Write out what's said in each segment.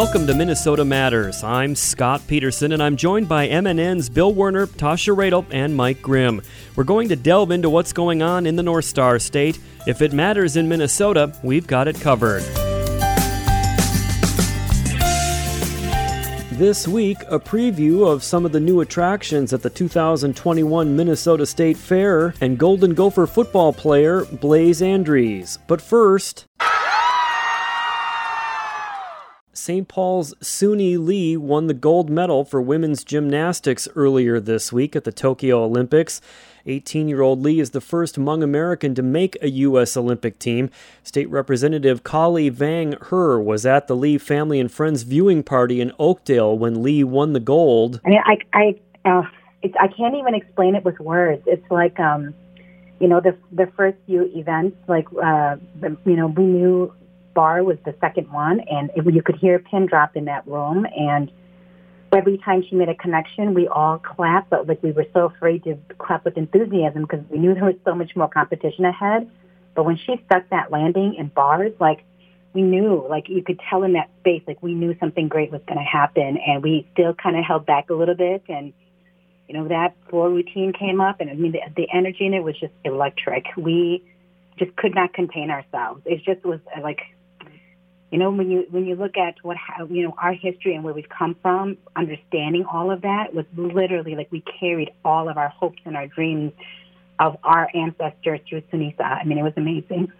Welcome to Minnesota Matters. I'm Scott Peterson, and I'm joined by MNN's Bill Werner, Tasha Radel, and Mike Grimm. We're going to delve into what's going on in the North Star State. If it matters in Minnesota, we've got it covered. This week, a preview of some of the new attractions at the 2021 Minnesota State Fair and Golden Gopher football player Blaise Andries. But first, St. Paul's Suni Lee won the gold medal for women's gymnastics earlier this week at the Tokyo Olympics. 18 year old Lee is the first Hmong American to make a U.S. Olympic team. State Representative Kaohly Vang Her was at the Lee family and friends viewing party in Oakdale when Lee won the gold. I mean, I, I, uh, I can't even explain it with words. It's like, um, you know, the the first few events, like, uh, you know, we knew bar was the second one, and it, you could hear a pin drop in that room. And every time she made a connection, we all clapped, but like we were so afraid to clap with enthusiasm because we knew there was so much more competition ahead. But when she stuck that landing in bars, like we knew, like you could tell in that space, like we knew something great was going to happen, and we still kind of held back a little bit. And you know that floor routine came up, and I mean the, the energy in it was just electric. We just could not contain ourselves. It just was like you know, when you when you look at what you know our history and where we've come from, understanding all of that was literally like we carried all of our hopes and our dreams of our ancestors through Sunisa. I mean, it was amazing.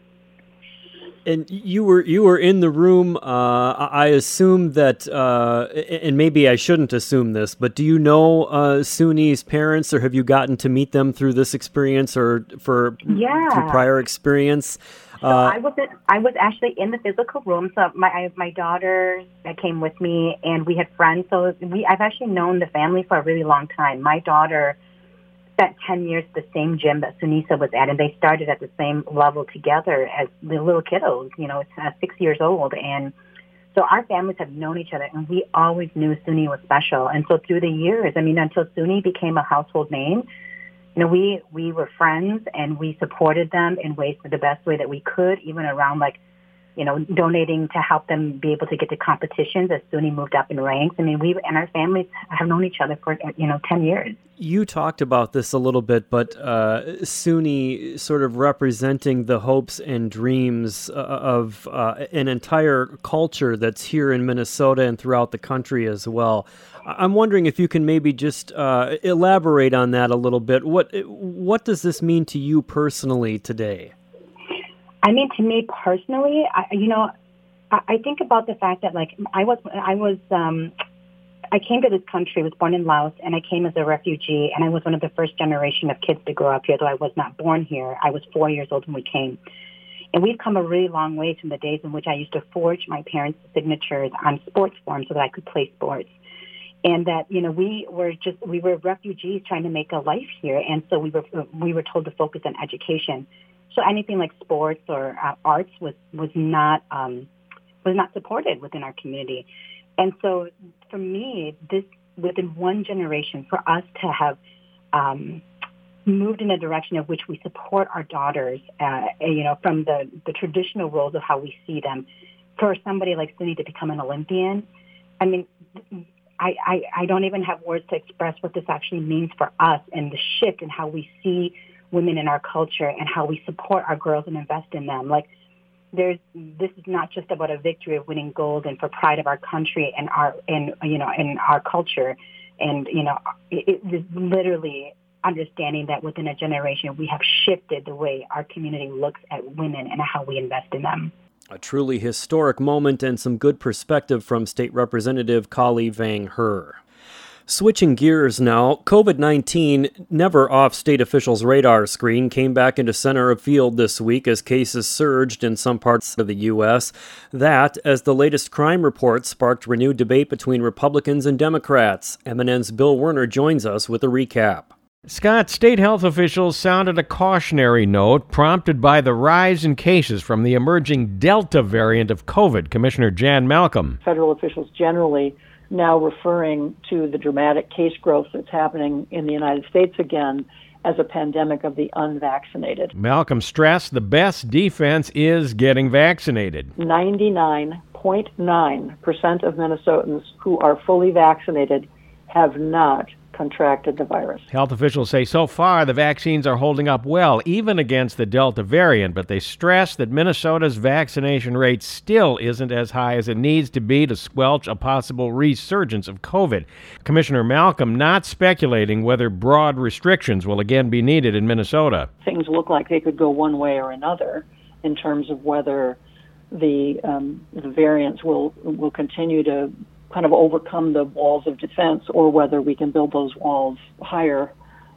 And you were you were in the room. Uh, I assume that, uh, and maybe I shouldn't assume this, but do you know uh, Suni's parents, or have you gotten to meet them through this experience, or for yeah. through prior experience? So uh, I wasn't. I was actually in the physical room. So my I, my daughter that came with me, and we had friends. So we I've actually known the family for a really long time. My daughter spent ten years at the same gym that Sunisa was at, and they started at the same level together as the little kiddos. You know, uh, six years old, and so our families have known each other, and we always knew Suni was special. And so through the years, I mean, until Suni became a household name you know, we we were friends and we supported them in ways the best way that we could, even around like, you know, donating to help them be able to get to competitions as Suni moved up in ranks. I mean, we and our families have known each other for you know ten years. You talked about this a little bit, but uh, sort of representing the hopes and dreams uh, of uh, an entire culture that's here in Minnesota and throughout the country as well. I'm wondering if you can maybe just uh, elaborate on that a little bit. What what does this mean to you personally today? I mean, to me personally, I, you know, I, I think about the fact that like I was I was um, I came to this country, was born in Laos, and I came as a refugee, and I was one of the first generation of kids to grow up here. Though I was not born here, I was four years old when we came. And we've come a really long way from the days in which I used to forge my parents' signatures on sports forms so that I could play sports and that you know we were just we were refugees trying to make a life here, and so we were we were told to focus on education. So anything like sports or uh, arts was was not um, was not supported within our community, and so for me, this within one generation, for us to have um, moved in a direction of which we support our daughters, uh, you know, from the the traditional roles of how we see them, for somebody like Suni to become an Olympian, I mean I, I, I don't even have words to express what this actually means for us and the shift in how we see women in our culture and how we support our girls and invest in them. Like there's this is not just about a victory of winning gold and for pride of our country and our and you know in our culture and you know it, it is literally understanding that within a generation we have shifted the way our community looks at women and how we invest in them. A truly historic moment and some good perspective from State Representative Kaohly Vang Her. Switching gears now, COVID 19, never off state officials' radar screen, came back into center of field this week as cases surged in some parts of the U.S. That, as the latest crime report sparked renewed debate between Republicans and Democrats. MNN's Bill Werner joins us with a recap. Scott, state health officials sounded a cautionary note prompted by the rise in cases from the emerging Delta variant of COVID. Commissioner Jan Malcolm. Federal officials generally now referring to the dramatic case growth that's happening in the United States again as a pandemic of the unvaccinated. Malcolm stressed the best defense is getting vaccinated. 99 0.9% of Minnesotans who are fully vaccinated have not contracted the virus. Health officials say so far the vaccines are holding up well, even against the Delta variant, but they stress that Minnesota's vaccination rate still isn't as high as it needs to be to squelch a possible resurgence of COVID. Commissioner Malcolm not speculating whether broad restrictions will again be needed in Minnesota. Things look like they could go one way or another in terms of whether the, um, the variants will will continue to kind of overcome the walls of defense or whether we can build those walls higher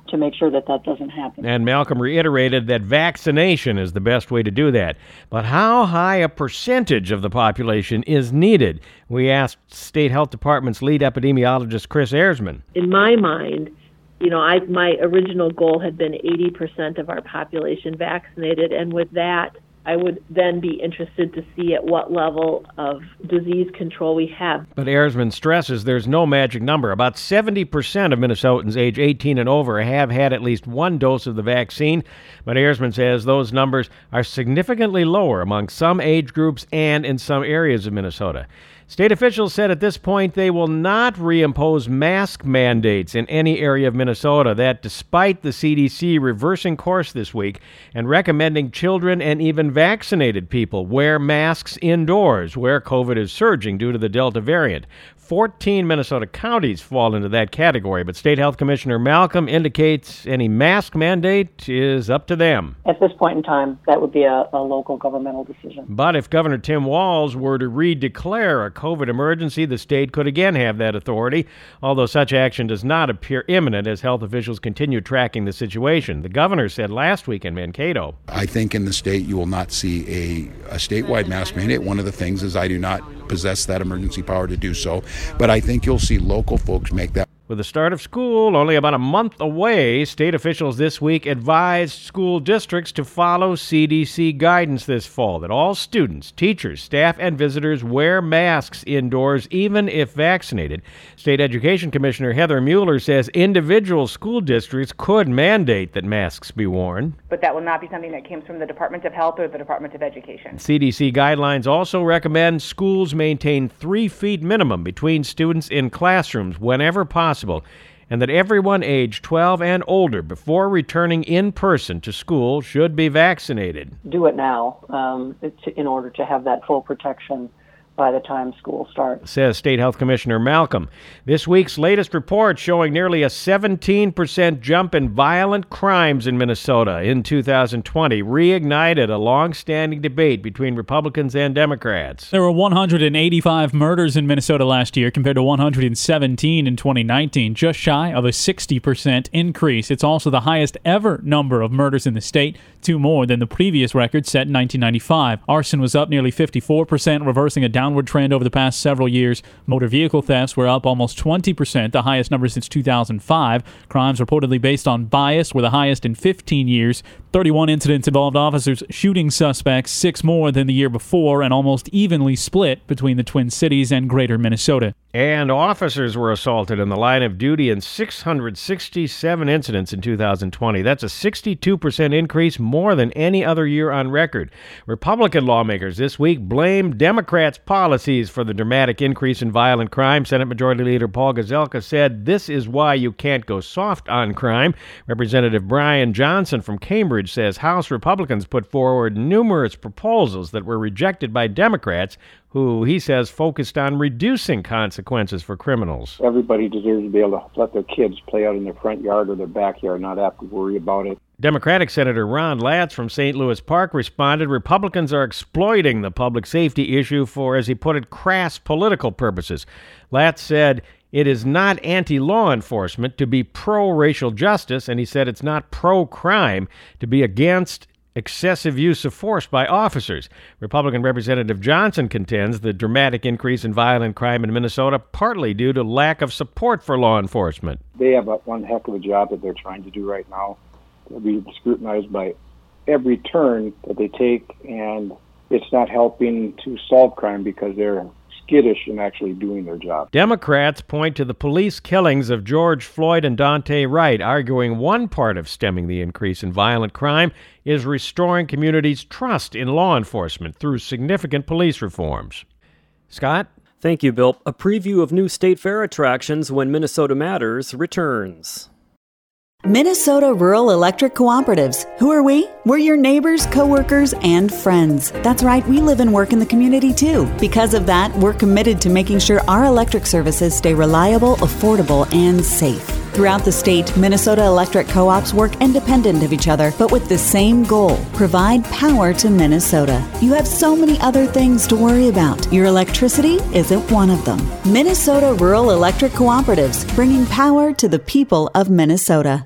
to make sure that that doesn't happen. And Malcolm reiterated that vaccination is the best way to do that. But how high a percentage of the population is needed? We asked State Health Department's lead epidemiologist Kris Ehresmann. In my mind, you know, I my original goal had been 80% of our population vaccinated and with that I would then be interested to see at what level of disease control we have. But Ehresmann stresses there's no magic number. About 70% of Minnesotans age 18 and over have had at least one dose of the vaccine. But Ehresmann says those numbers are significantly lower among some age groups and in some areas of Minnesota. State officials said at this point they will not reimpose mask mandates in any area of Minnesota. That despite the CDC reversing course this week and recommending children and even vaccinated people wear masks indoors where COVID is surging due to the Delta variant. 14 Minnesota counties fall into that category, but State Health Commissioner Malcolm indicates any mask mandate is up to them. At this point in time, that would be a, a local governmental decision. But if Governor Tim Walz were to redeclare a COVID emergency, the state could again have that authority, although such action does not appear imminent as health officials continue tracking the situation. The governor said last week in Mankato. I think in the state you will not see a, a statewide mask mandate. One of the things is I do not possess that emergency power to do so. But I think you'll see local folks make that with the start of school only about a month away, state officials this week advised school districts to follow CDC guidance this fall that all students, teachers, staff, and visitors wear masks indoors even if vaccinated. State Education Commissioner Heather Mueller says individual school districts could mandate that masks be worn. But that will not be something that comes from the Department of Health or the Department of Education. CDC guidelines also recommend schools maintain three feet minimum between students in classrooms whenever possible possible, and that everyone aged 12 and older before returning in person to school should be vaccinated. Do it now um, in order to have that full protection by the time school starts. Says State Health Commissioner Malcolm. This week's latest report showing nearly a 17% jump in violent crimes in Minnesota in 2020 reignited a long-standing debate between Republicans and Democrats. There were 185 murders in Minnesota last year compared to 117 in 2019, just shy of a 60% increase. It's also the highest ever number of murders in the state, two more than the previous record set in 1995. Arson was up nearly 54%, reversing a down downward trend over the past several years. Motor vehicle thefts were up almost 20%, the highest number since 2005. Crimes reportedly based on bias were the highest in 15 years. 31 incidents involved officers shooting suspects, six more than the year before, and almost evenly split between the Twin Cities and Greater Minnesota. And officers were assaulted in the line of duty in 667 incidents in 2020. That's a 62% increase, more than any other year on record. Republican lawmakers this week blamed Democrats' policies for the dramatic increase in violent crime. Senate Majority Leader Paul Gazelka said this is why you can't go soft on crime. Representative Brian Johnson from Cambridge says House Republicans put forward numerous proposals that were rejected by Democrats who he says focused on reducing consequences for criminals. Everybody deserves to be able to let their kids play out in their front yard or their backyard, not have to worry about it. Democratic Senator Ron Latz from St. Louis Park responded Republicans are exploiting the public safety issue for, as he put it, crass political purposes. Latz said, it is not anti law enforcement to be pro racial justice, and he said it's not pro crime to be against excessive use of force by officers. Republican Representative Johnson contends the dramatic increase in violent crime in Minnesota partly due to lack of support for law enforcement. They have a, one heck of a job that they're trying to do right now. They'll be scrutinized by every turn that they take, and it's not helping to solve crime because they're skittish in actually doing their job. Democrats point to the police killings of George Floyd and Daunte Wright, arguing one part of stemming the increase in violent crime is restoring communities' trust in law enforcement through significant police reforms. Scott? Thank you, Bill. A preview of new state fair attractions when Minnesota Matters returns. Minnesota Rural Electric Cooperatives. Who are we? We're your neighbors, coworkers, and friends. That's right, we live and work in the community too. Because of that, we're committed to making sure our electric services stay reliable, affordable, and safe. Throughout the state, Minnesota electric co ops work independent of each other, but with the same goal provide power to Minnesota. You have so many other things to worry about. Your electricity isn't one of them. Minnesota Rural Electric Cooperatives, bringing power to the people of Minnesota.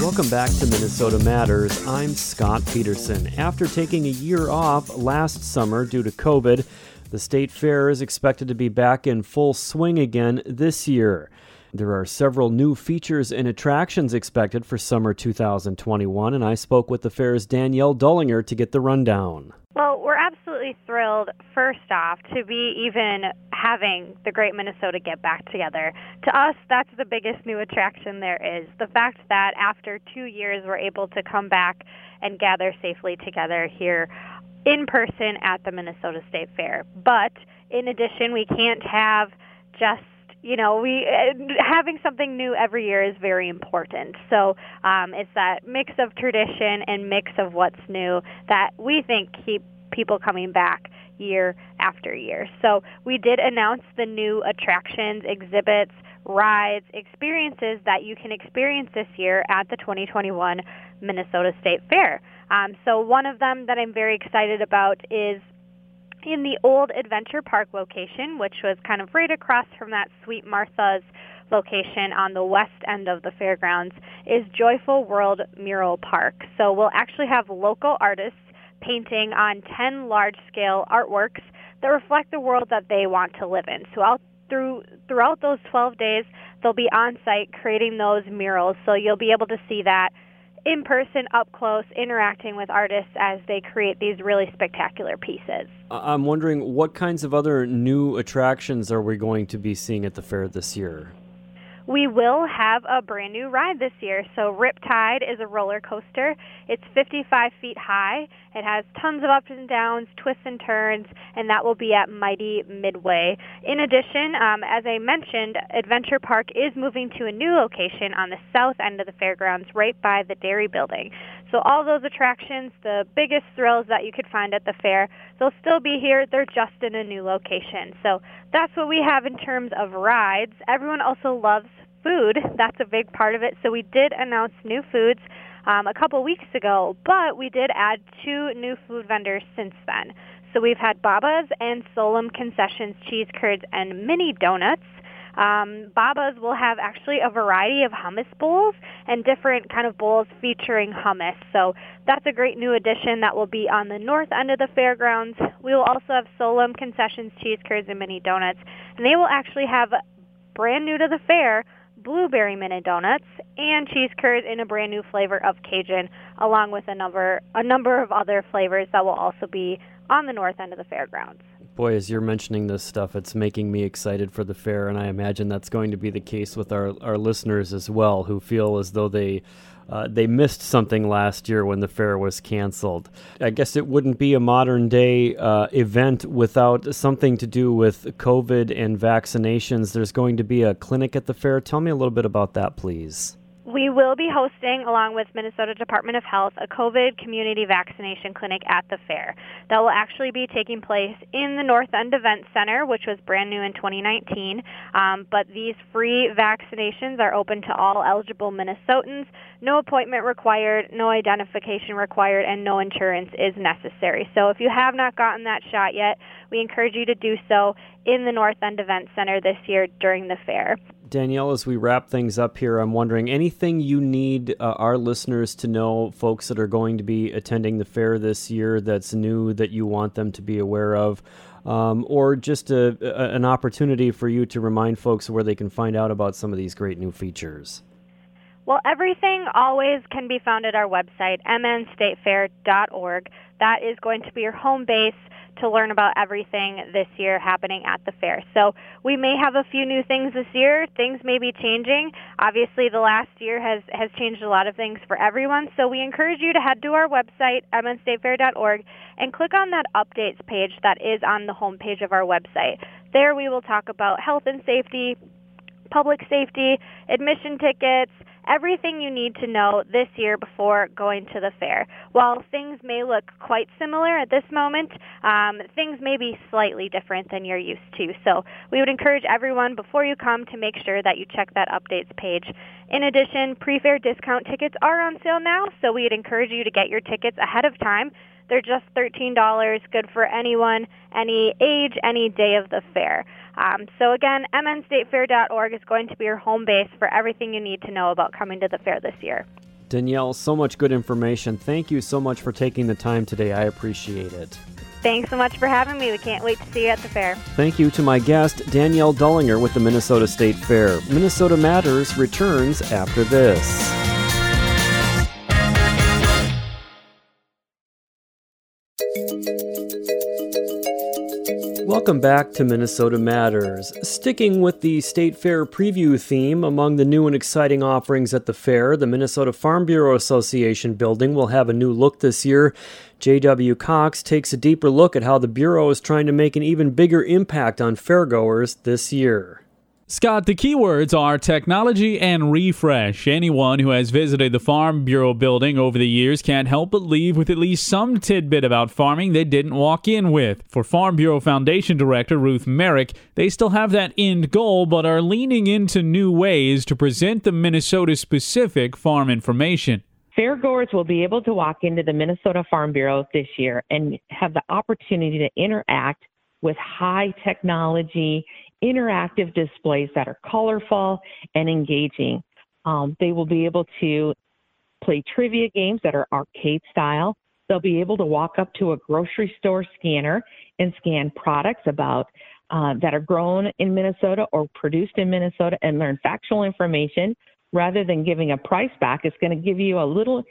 Welcome back to Minnesota Matters. I'm Scott Peterson. After taking a year off last summer due to COVID, the state fair is expected to be back in full swing again this year. There are several new features and attractions expected for summer 2021, and I spoke with the fair's Danielle Dullinger to get the rundown. Well, we're absolutely thrilled, first off, to be even having the Great Minnesota get back together. To us, that's the biggest new attraction there is. The fact that after two years, we're able to come back and gather safely together here in person at the Minnesota State Fair. But in addition, we can't have just you know, we uh, having something new every year is very important. So um, it's that mix of tradition and mix of what's new that we think keep people coming back year after year. So we did announce the new attractions, exhibits, rides, experiences that you can experience this year at the 2021 Minnesota State Fair. Um, so one of them that I'm very excited about is in the old Adventure Park location, which was kind of right across from that Sweet Martha's location on the west end of the fairgrounds, is Joyful World Mural Park. So we'll actually have local artists painting on 10 large-scale artworks that reflect the world that they want to live in. So out through throughout those 12 days, they'll be on site creating those murals. So you'll be able to see that in person, up close, interacting with artists as they create these really spectacular pieces. I'm wondering what kinds of other new attractions are we going to be seeing at the fair this year? We will have a brand new ride this year. So Riptide is a roller coaster. It's 55 feet high. It has tons of ups and downs, twists and turns, and that will be at Mighty Midway. In addition, um, as I mentioned, Adventure Park is moving to a new location on the south end of the fairgrounds, right by the Dairy Building. So all those attractions, the biggest thrills that you could find at the fair, they'll still be here. They're just in a new location. So that's what we have in terms of rides. Everyone also loves food. That's a big part of it. So we did announce new foods um, a couple weeks ago, but we did add two new food vendors since then. So we've had Baba's and Solom Concessions cheese curds and mini donuts. Um, Baba's will have actually a variety of hummus bowls and different kind of bowls featuring hummus. So that's a great new addition that will be on the north end of the fairgrounds. We will also have Solom Concessions cheese curds and mini donuts, and they will actually have brand new to the fair blueberry mini donuts and cheese curds in a brand new flavor of Cajun, along with a number a number of other flavors that will also be on the north end of the fairgrounds. Boy, as you're mentioning this stuff, it's making me excited for the fair, and I imagine that's going to be the case with our, our listeners as well, who feel as though they uh, they missed something last year when the fair was canceled. I guess it wouldn't be a modern day uh, event without something to do with COVID and vaccinations. There's going to be a clinic at the fair. Tell me a little bit about that, please. We will be hosting, along with Minnesota Department of Health, a COVID community vaccination clinic at the fair. That will actually be taking place in the North End Event Center, which was brand new in 2019. Um, but these free vaccinations are open to all eligible Minnesotans. No appointment required, no identification required, and no insurance is necessary. So if you have not gotten that shot yet, we encourage you to do so in the North End Event Center this year during the fair. Danielle, as we wrap things up here, I'm wondering anything you need uh, our listeners to know, folks that are going to be attending the fair this year that's new that you want them to be aware of, um, or just a, a, an opportunity for you to remind folks where they can find out about some of these great new features? Well, everything always can be found at our website, mnstatefair.org. That is going to be your home base to learn about everything this year happening at the fair. So we may have a few new things this year. Things may be changing. Obviously, the last year has, has changed a lot of things for everyone. So we encourage you to head to our website, mnstatefair.org, and click on that updates page that is on the homepage of our website. There we will talk about health and safety, public safety, admission tickets, everything you need to know this year before going to the fair. While things may look quite similar at this moment, um, things may be slightly different than you're used to. So we would encourage everyone before you come to make sure that you check that updates page. In addition, pre-fair discount tickets are on sale now, so we'd encourage you to get your tickets ahead of time. They're just $13, good for anyone, any age, any day of the fair. Um, so again, mnstatefair.org is going to be your home base for everything you need to know about coming to the fair this year. Danielle, so much good information. Thank you so much for taking the time today. I appreciate it. Thanks so much for having me. We can't wait to see you at the fair. Thank you to my guest, Danielle Dullinger with the Minnesota State Fair. Minnesota Matters returns after this. Welcome back to Minnesota Matters. Sticking with the State Fair preview theme, among the new and exciting offerings at the fair, the Minnesota Farm Bureau Association building will have a new look this year. J.W. Cox takes a deeper look at how the Bureau is trying to make an even bigger impact on fairgoers this year. Scott, the keywords are technology and refresh. Anyone who has visited the Farm Bureau building over the years can't help but leave with at least some tidbit about farming they didn't walk in with. For Farm Bureau Foundation Director Ruth Meirick, they still have that end goal but are leaning into new ways to present the Minnesota specific farm information. Fairgoers will be able to walk into the Minnesota Farm Bureau this year and have the opportunity to interact with high technology interactive displays that are colorful and engaging. Um, they will be able to play trivia games that are arcade style. They'll be able to walk up to a grocery store scanner and scan products about uh, that are grown in Minnesota or produced in Minnesota and learn factual information rather than giving a price back. It's going to give you a little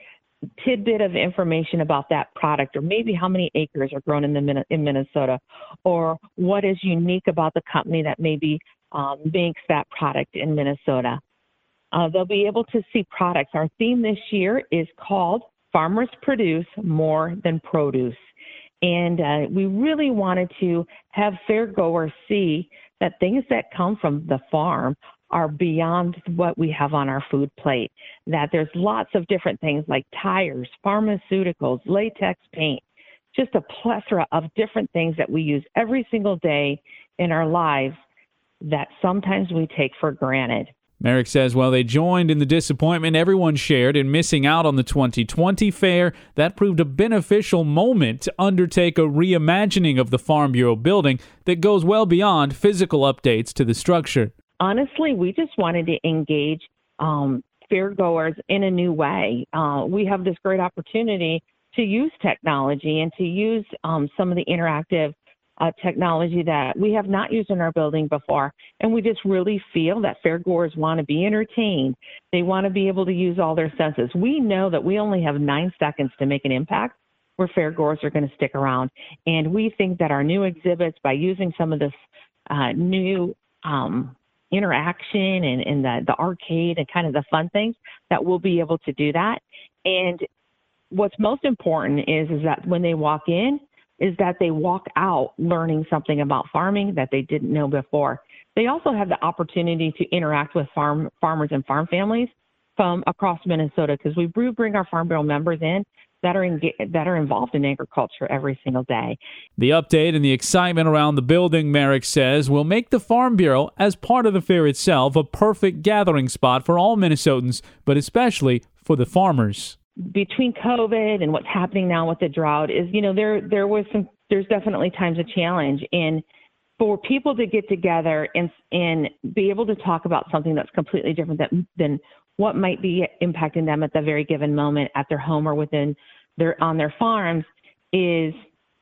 tidbit of information about that product, or maybe how many acres are grown in the in Minnesota, or what is unique about the company that maybe um, makes that product in Minnesota. Uh, they'll be able to see products. Our theme this year is called "Farmers Produce More Than Produce," and uh, we really wanted to have fairgoers see that things that come from the farm are beyond what we have on our food plate. That there's lots of different things like tires, pharmaceuticals, latex paint, just a plethora of different things that we use every single day in our lives that sometimes we take for granted. Meirick says while they joined in the disappointment everyone shared in missing out on the 2020 fair, that proved a beneficial moment to undertake a reimagining of the Farm Bureau building that goes well beyond physical updates to the structure honestly, we just wanted to engage um, fairgoers in a new way. Uh, we have this great opportunity to use technology and to use um, some of the interactive uh, technology that we have not used in our building before. And we just really feel that fairgoers want to be entertained. They want to be able to use all their senses. We know that we only have nine seconds to make an impact where fairgoers are going to stick around. And we think that our new exhibits, by using some of this uh, new um, interaction and, and the, the arcade and kind of the fun things that we'll be able to do that. And what's most important is is that when they walk in, is that they walk out learning something about farming that they didn't know before. They also have the opportunity to interact with farm farmers and farm families from across Minnesota because we do bring our Farm Bureau members in that are in, that are involved in agriculture every single day. The update and the excitement around the building, Meirick says, will make the Farm Bureau, as part of the fair itself, a perfect gathering spot for all Minnesotans, but especially for the farmers. Between COVID and what's happening now with the drought, is you know there there was some there's definitely times of challenge and for people to get together and and be able to talk about something that's completely different than than what might be impacting them at the very given moment at their home or within their on their farms is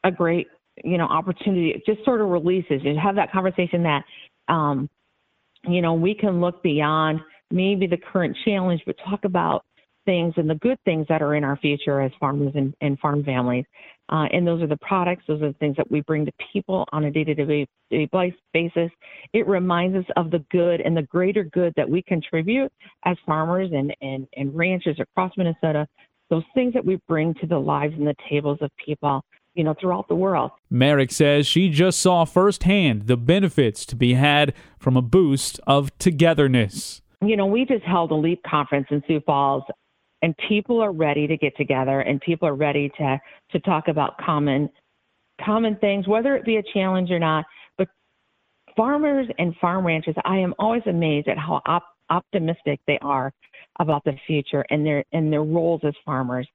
a great you know opportunity. It just sort of releases you have that conversation that um, you know we can look beyond maybe the current challenge, but talk about things and the good things that are in our future as farmers and, and farm families. Uh, and those are the products, those are the things that we bring to people on a day to day basis. It reminds us of the good and the greater good that we contribute as farmers and, and, and ranchers across Minnesota, those things that we bring to the lives and the tables of people. You know, throughout the world. Meirick says she just saw firsthand the benefits to be had from a boost of togetherness. You know, we just held a LEAP conference in Sioux Falls and people are ready to get together and people are ready to to talk about common common things whether it be a challenge or not. But farmers and farm ranchers i am always amazed at how op- optimistic they are about the future and their and their roles as farmers.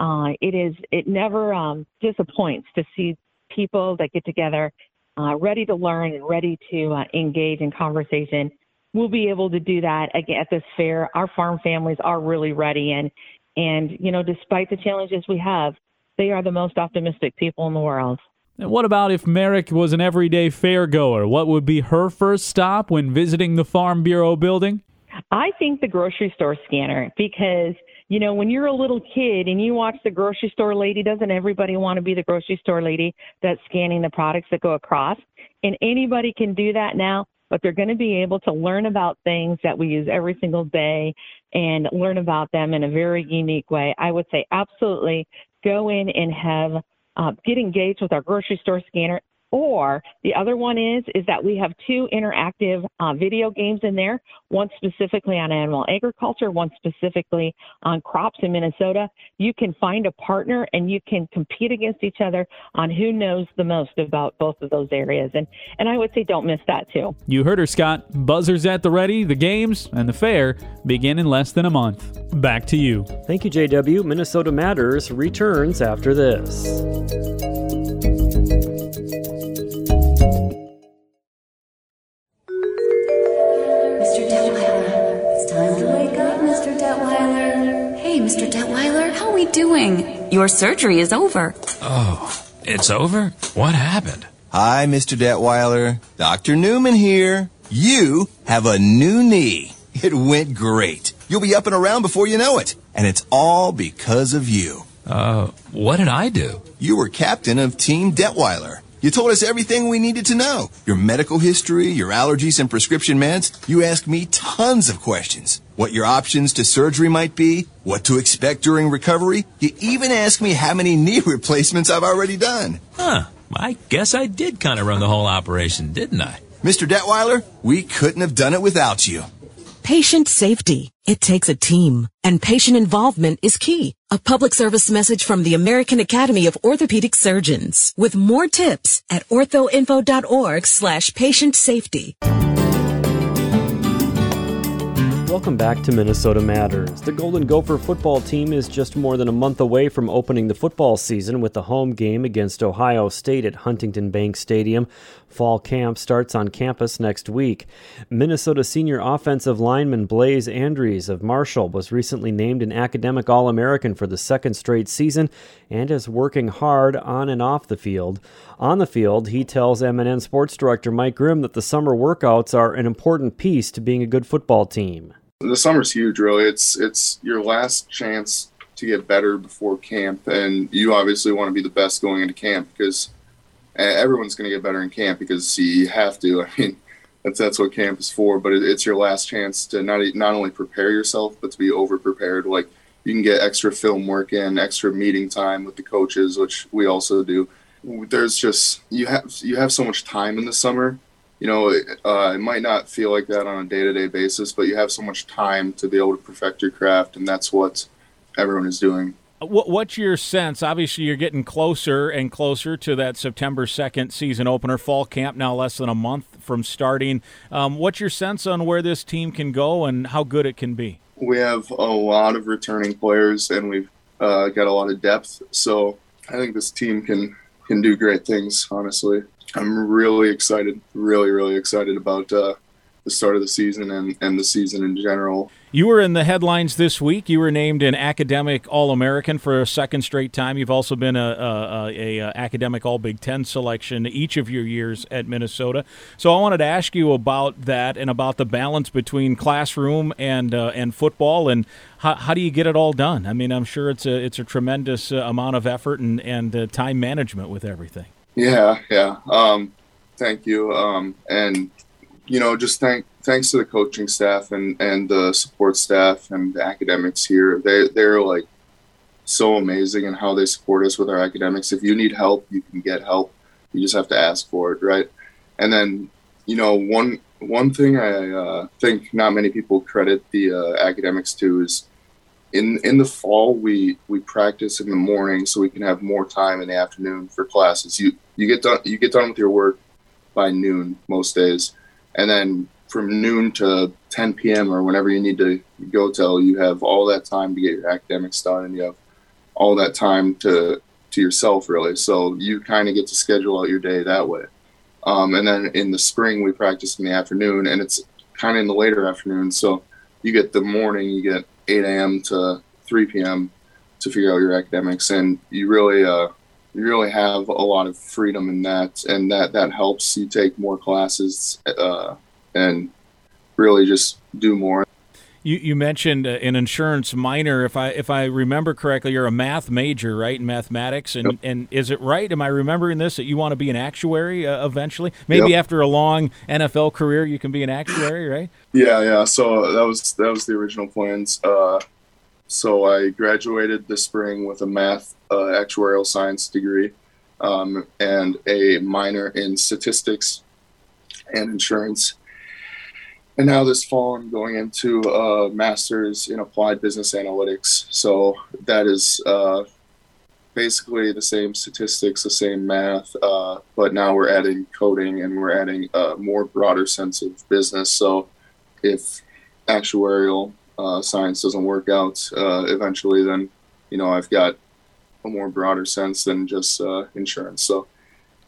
Uh, it is it never um, disappoints to see people that get together uh, ready to learn and ready to uh, engage in conversation we'll be able to do that again at this fair. Our farm families are really ready, and and you know, despite the challenges we have, they are the most optimistic people in the world. And what about if Meirick was an everyday fair goer? What would be her first stop when visiting the Farm Bureau building? I think the grocery store scanner because you know when you're a little kid and you watch the grocery store lady doesn't everybody want to be the grocery store lady that's scanning the products that go across and anybody can do that now but they're going to be able to learn about things that we use every single day and learn about them in a very unique way. I would say absolutely go in and have uh, get engaged with our grocery store scanner or the other one is is that we have two interactive uh, video games in there, one specifically on animal agriculture, one specifically on crops in Minnesota. You can find a partner and you can compete against each other on who knows the most about both of those areas. And and I would say don't miss that too. You heard her, Scott. Buzzers at the ready. The games and the fair begin in less than a month. Back to you. Thank you, JW. Minnesota Matters returns after this. Doing? Your surgery is over. Oh, it's over? What happened? Hi, Mr. Detweiler. Dr. Newman here. You have a new knee. It went great. You'll be up and around before you know it. And it's all because of you. Uh, what did I do? You were captain of Team Detweiler. You told us everything we needed to know. Your medical history, your allergies and prescription meds. You asked me tons of questions. What your options to surgery might be, what to expect during recovery. You even asked me how many knee replacements I've already done. Huh. I guess I did kind of run the whole operation, didn't I? Mr. Detweiler, we couldn't have done it without you. Patient safety. It takes a team, and patient involvement is key. A public service message from the American Academy of Orthopedic Surgeons with more tips at orthoinfo.org slash patient safety. Welcome back to Minnesota Matters. The Golden Gopher football team is just more than a month away from opening the football season with the home game against Ohio State at Huntington Bank Stadium. Fall camp starts on campus next week. Minnesota senior offensive lineman Blaise Andries of Marshall was recently named an academic All American for the second straight season and is working hard on and off the field. On the field, he tells MNN sports director Mike Grimm that the summer workouts are an important piece to being a good football team. The summer's huge, really. It's it's your last chance to get better before camp, and you obviously want to be the best going into camp because everyone's going to get better in camp because you have to. I mean, that's that's what camp is for. But it, it's your last chance to not not only prepare yourself, but to be over prepared. Like you can get extra film work in, extra meeting time with the coaches, which we also do. There's just you have you have so much time in the summer you know, uh, it might not feel like that on a day to day basis, but you have so much time to be able to perfect your craft, and that's what everyone is doing. What's your sense? Obviously, you're getting closer and closer to that September 2nd season opener, fall camp now less than a month from starting. Um, what's your sense on where this team can go and how good it can be? We have a lot of returning players, and we've uh, got a lot of depth. So I think this team can can do great things. Honestly, I'm really excited, really, really excited about uh, the start of the season and, and the season in general. You were in the headlines this week. You were named an academic All American for a second straight time. You've also been a, a, a, a, academic All Big Ten selection each of your years at Minnesota. So I wanted to ask you about that and about the balance between classroom and uh, and football and how, how do you get it all done? I mean, I'm sure it's a it's a tremendous uh, amount of effort and and uh, time management with everything. Yeah, yeah. Um, thank you. Um, and you know, just thank thanks to the coaching staff and and the support staff and the academics here. They they're like so amazing in how they support us with our academics. If you need help, you can get help. You just have to ask for it, right? And then, you know, one one thing I uh, think not many people credit the uh, academics to is in in the fall we we practice in the morning so we can have more time in the afternoon for classes. You you get done you get done with your work by noon most days and then from noon to 10 p.m. or whenever you need to go till, you have all that time to get your academics done, and you have all that time to to yourself really. So you kind of get to schedule out your day that way. Um, and then in the spring we practice in the afternoon, and it's kind of in the later afternoon. So you get the morning, you get 8 a.m. to 3 p.m. to figure out your academics, and you really uh, you really have a lot of freedom in that, and that that helps you take more classes uh, and really just do more. You, you mentioned uh, an insurance minor. If I if I remember correctly, you're a math major, right, in mathematics. And, yep. and is it right? Am I remembering this that you want to be an actuary uh, eventually? Maybe yep. after a long NFL career, you can be an actuary, right? Yeah, yeah. So that was that was the original plans. Uh, so I graduated this spring with a math uh, actuarial science degree um, and a minor in statistics and insurance. And now this fall, I'm going into a master's in applied business analytics. So that is uh, basically the same statistics, the same math, uh, but now we're adding coding and we're adding a more broader sense of business. So if actuarial uh, science doesn't work out uh, eventually, then you know I've got a more broader sense than just uh, insurance. So,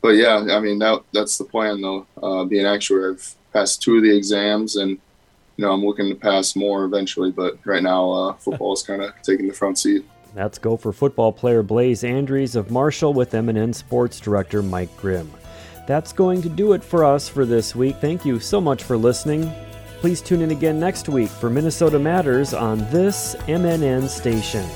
but yeah, I mean that that's the plan though. Uh, being actuary, I've passed two of the exams, and you know I'm looking to pass more eventually. But right now, uh, football is kind of taking the front seat. That's Gopher football player Blaise Andries of Marshall with MNN Sports Director Mike Grimm. That's going to do it for us for this week. Thank you so much for listening. Please tune in again next week for Minnesota Matters on this MNN station.